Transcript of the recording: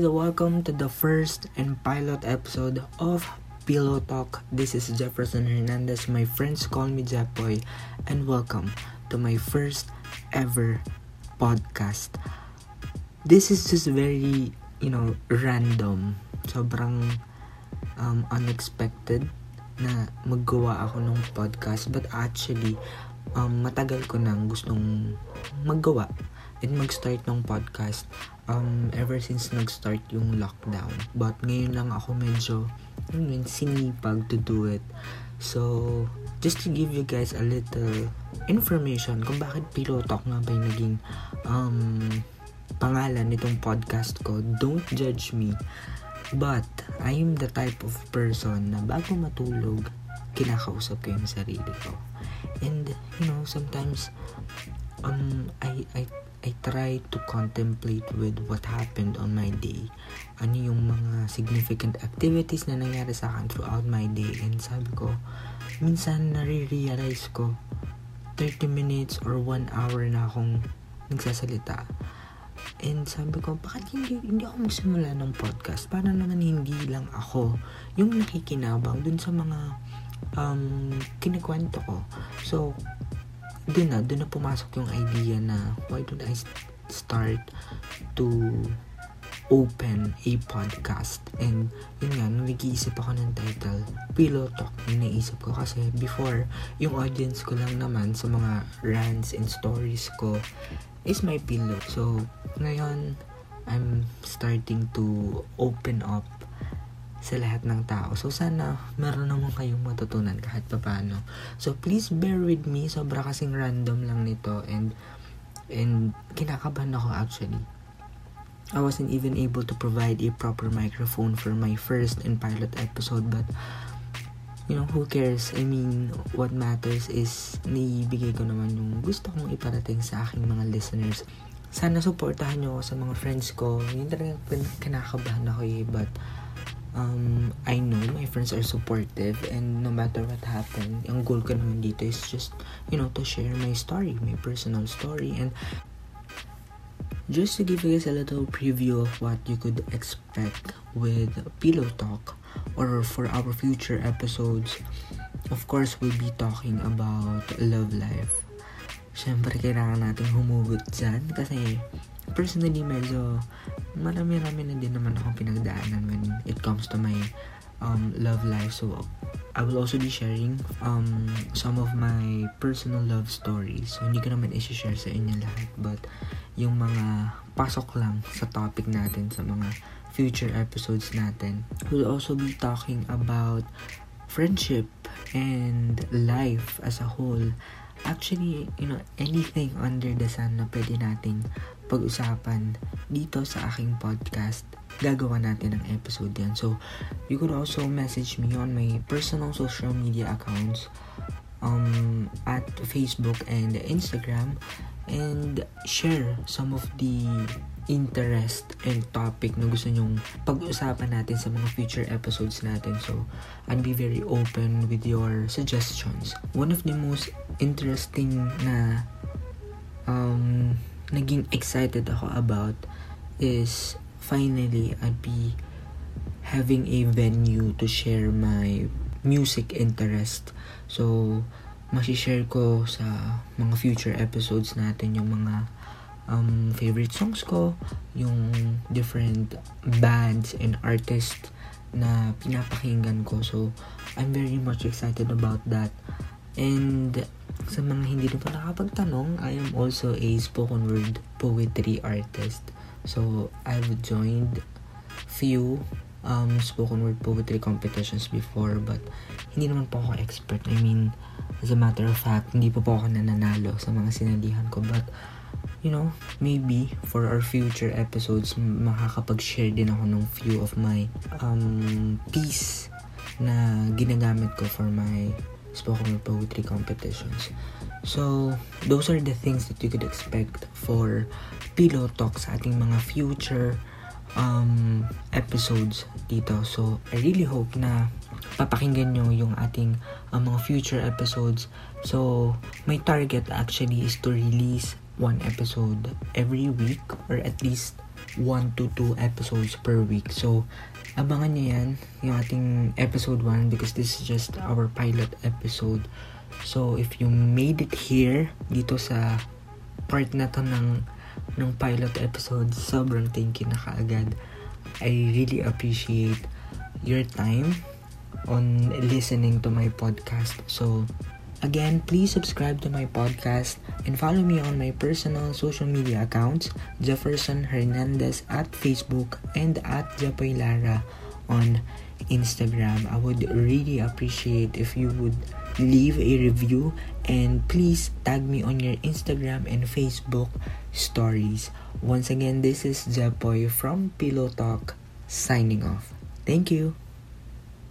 Welcome to the first and pilot episode of Pillow Talk. This is Jefferson Hernandez. My friends call me Jepoy. And welcome to my first ever podcast. This is just very, you know, random. Sobrang um, unexpected na maggawa ako ng podcast. But actually, um, matagal ko nang gustong maggawa and mag-start ng podcast um, ever since nag-start yung lockdown. But ngayon lang ako medyo I mean, sinipag to do it. So, just to give you guys a little information kung bakit Pillow Talk nga ba yung naging um, pangalan nitong podcast ko. Don't judge me. But, I am the type of person na bago matulog, kinakausap ko yung sarili ko. And, you know, sometimes, um, I, I I try to contemplate with what happened on my day. Ano yung mga significant activities na nangyari sa akin throughout my day. And sabi ko, minsan nare-realize ko, 30 minutes or 1 hour na akong nagsasalita. And sabi ko, bakit hindi, hindi ako magsimula ng podcast? Para naman hindi lang ako yung nakikinabang dun sa mga um, kinikwento ko. So, doon na, doon na pumasok yung idea na why don't I start to open a podcast? And yun nga, nung nag-iisip ako ng title Pillow Talk, yung naisip ko. Kasi before, yung audience ko lang naman sa mga rants and stories ko is my pillow so ngayon I'm starting to open up sa lahat ng tao. So, sana meron naman kayong matutunan kahit paano. So, please bear with me. Sobra kasing random lang nito and and kinakabahan ako actually. I wasn't even able to provide a proper microphone for my first and pilot episode but you know, who cares? I mean, what matters is naibigay ko naman yung gusto kong iparating sa aking mga listeners. Sana supportahan nyo ako sa mga friends ko. Yun talaga kinakabahan ako eh, but um, I know my friends are supportive and no matter what happened, ang goal ko naman dito is just, you know, to share my story, my personal story and just to give you guys a little preview of what you could expect with Pillow Talk or for our future episodes, of course, we'll be talking about love life. Siyempre, kailangan natin humugot dyan kasi personally, medyo marami-rami na din naman akong pinagdaanan when it comes to my um, love life. So, I will also be sharing um, some of my personal love stories. So, hindi ko naman isi-share sa inyo lahat. But, yung mga pasok lang sa topic natin sa mga future episodes natin. We'll also be talking about friendship and life as a whole. Actually, you know, anything under the sun na pwede nating pag-usapan dito sa aking podcast, gagawa natin ng episode yan. So, you could also message me on my personal social media accounts um, at Facebook and Instagram and share some of the interest and topic na gusto nyong pag-usapan natin sa mga future episodes natin. So, I'd be very open with your suggestions. One of the most interesting na um, naging excited ako about is finally I'd be having a venue to share my music interest. So, masishare ko sa mga future episodes natin yung mga um, favorite songs ko, yung different bands and artists na pinapakinggan ko. So, I'm very much excited about that. And sa mga hindi pa nakapagtanong, I am also a spoken word poetry artist. So, I've joined few um, spoken word poetry competitions before but hindi naman po ako expert. I mean, as a matter of fact, hindi po po ako nananalo sa mga sinalihan ko but you know, maybe for our future episodes, makakapag-share din ako ng few of my um, piece na ginagamit ko for my spoken word poetry competitions. So, those are the things that you could expect for Pillow Talk sa ating mga future um, episodes dito. So, I really hope na papakinggan nyo yung ating uh, mga future episodes. So, my target actually is to release one episode every week or at least 1 to 2 episodes per week. So, abangan niyo yan, yung ating episode 1 because this is just our pilot episode. So, if you made it here, dito sa part na to ng, ng pilot episode, sobrang thank you na kaagad. I really appreciate your time on listening to my podcast. So, Again, please subscribe to my podcast and follow me on my personal social media accounts, Jefferson Hernandez at Facebook and at Japoy Lara on Instagram. I would really appreciate if you would leave a review and please tag me on your Instagram and Facebook stories. Once again, this is Japoy from Pillow Talk signing off. Thank you.